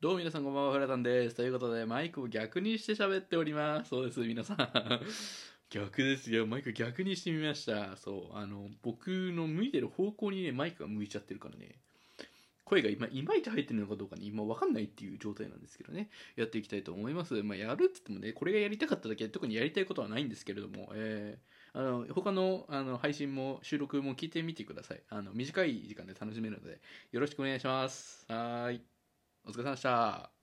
どうも皆さんこんばんは、フラタンです。ということで、マイクを逆にして喋っております。そうです、皆さん。逆ですよ。マイク逆にしてみました。そう。あの、僕の向いてる方向にね、マイクが向いちゃってるからね。声が今、いまいち入ってるのかどうかね、今わかんないっていう状態なんですけどね。やっていきたいと思います。まあ、やるって言ってもね、これがやりたかっただけで、特にやりたいことはないんですけれども、えー、あの、他の、あの、配信も、収録も聞いてみてください。あの、短い時間で楽しめるので、よろしくお願いします。はーい。お疲れ様でした。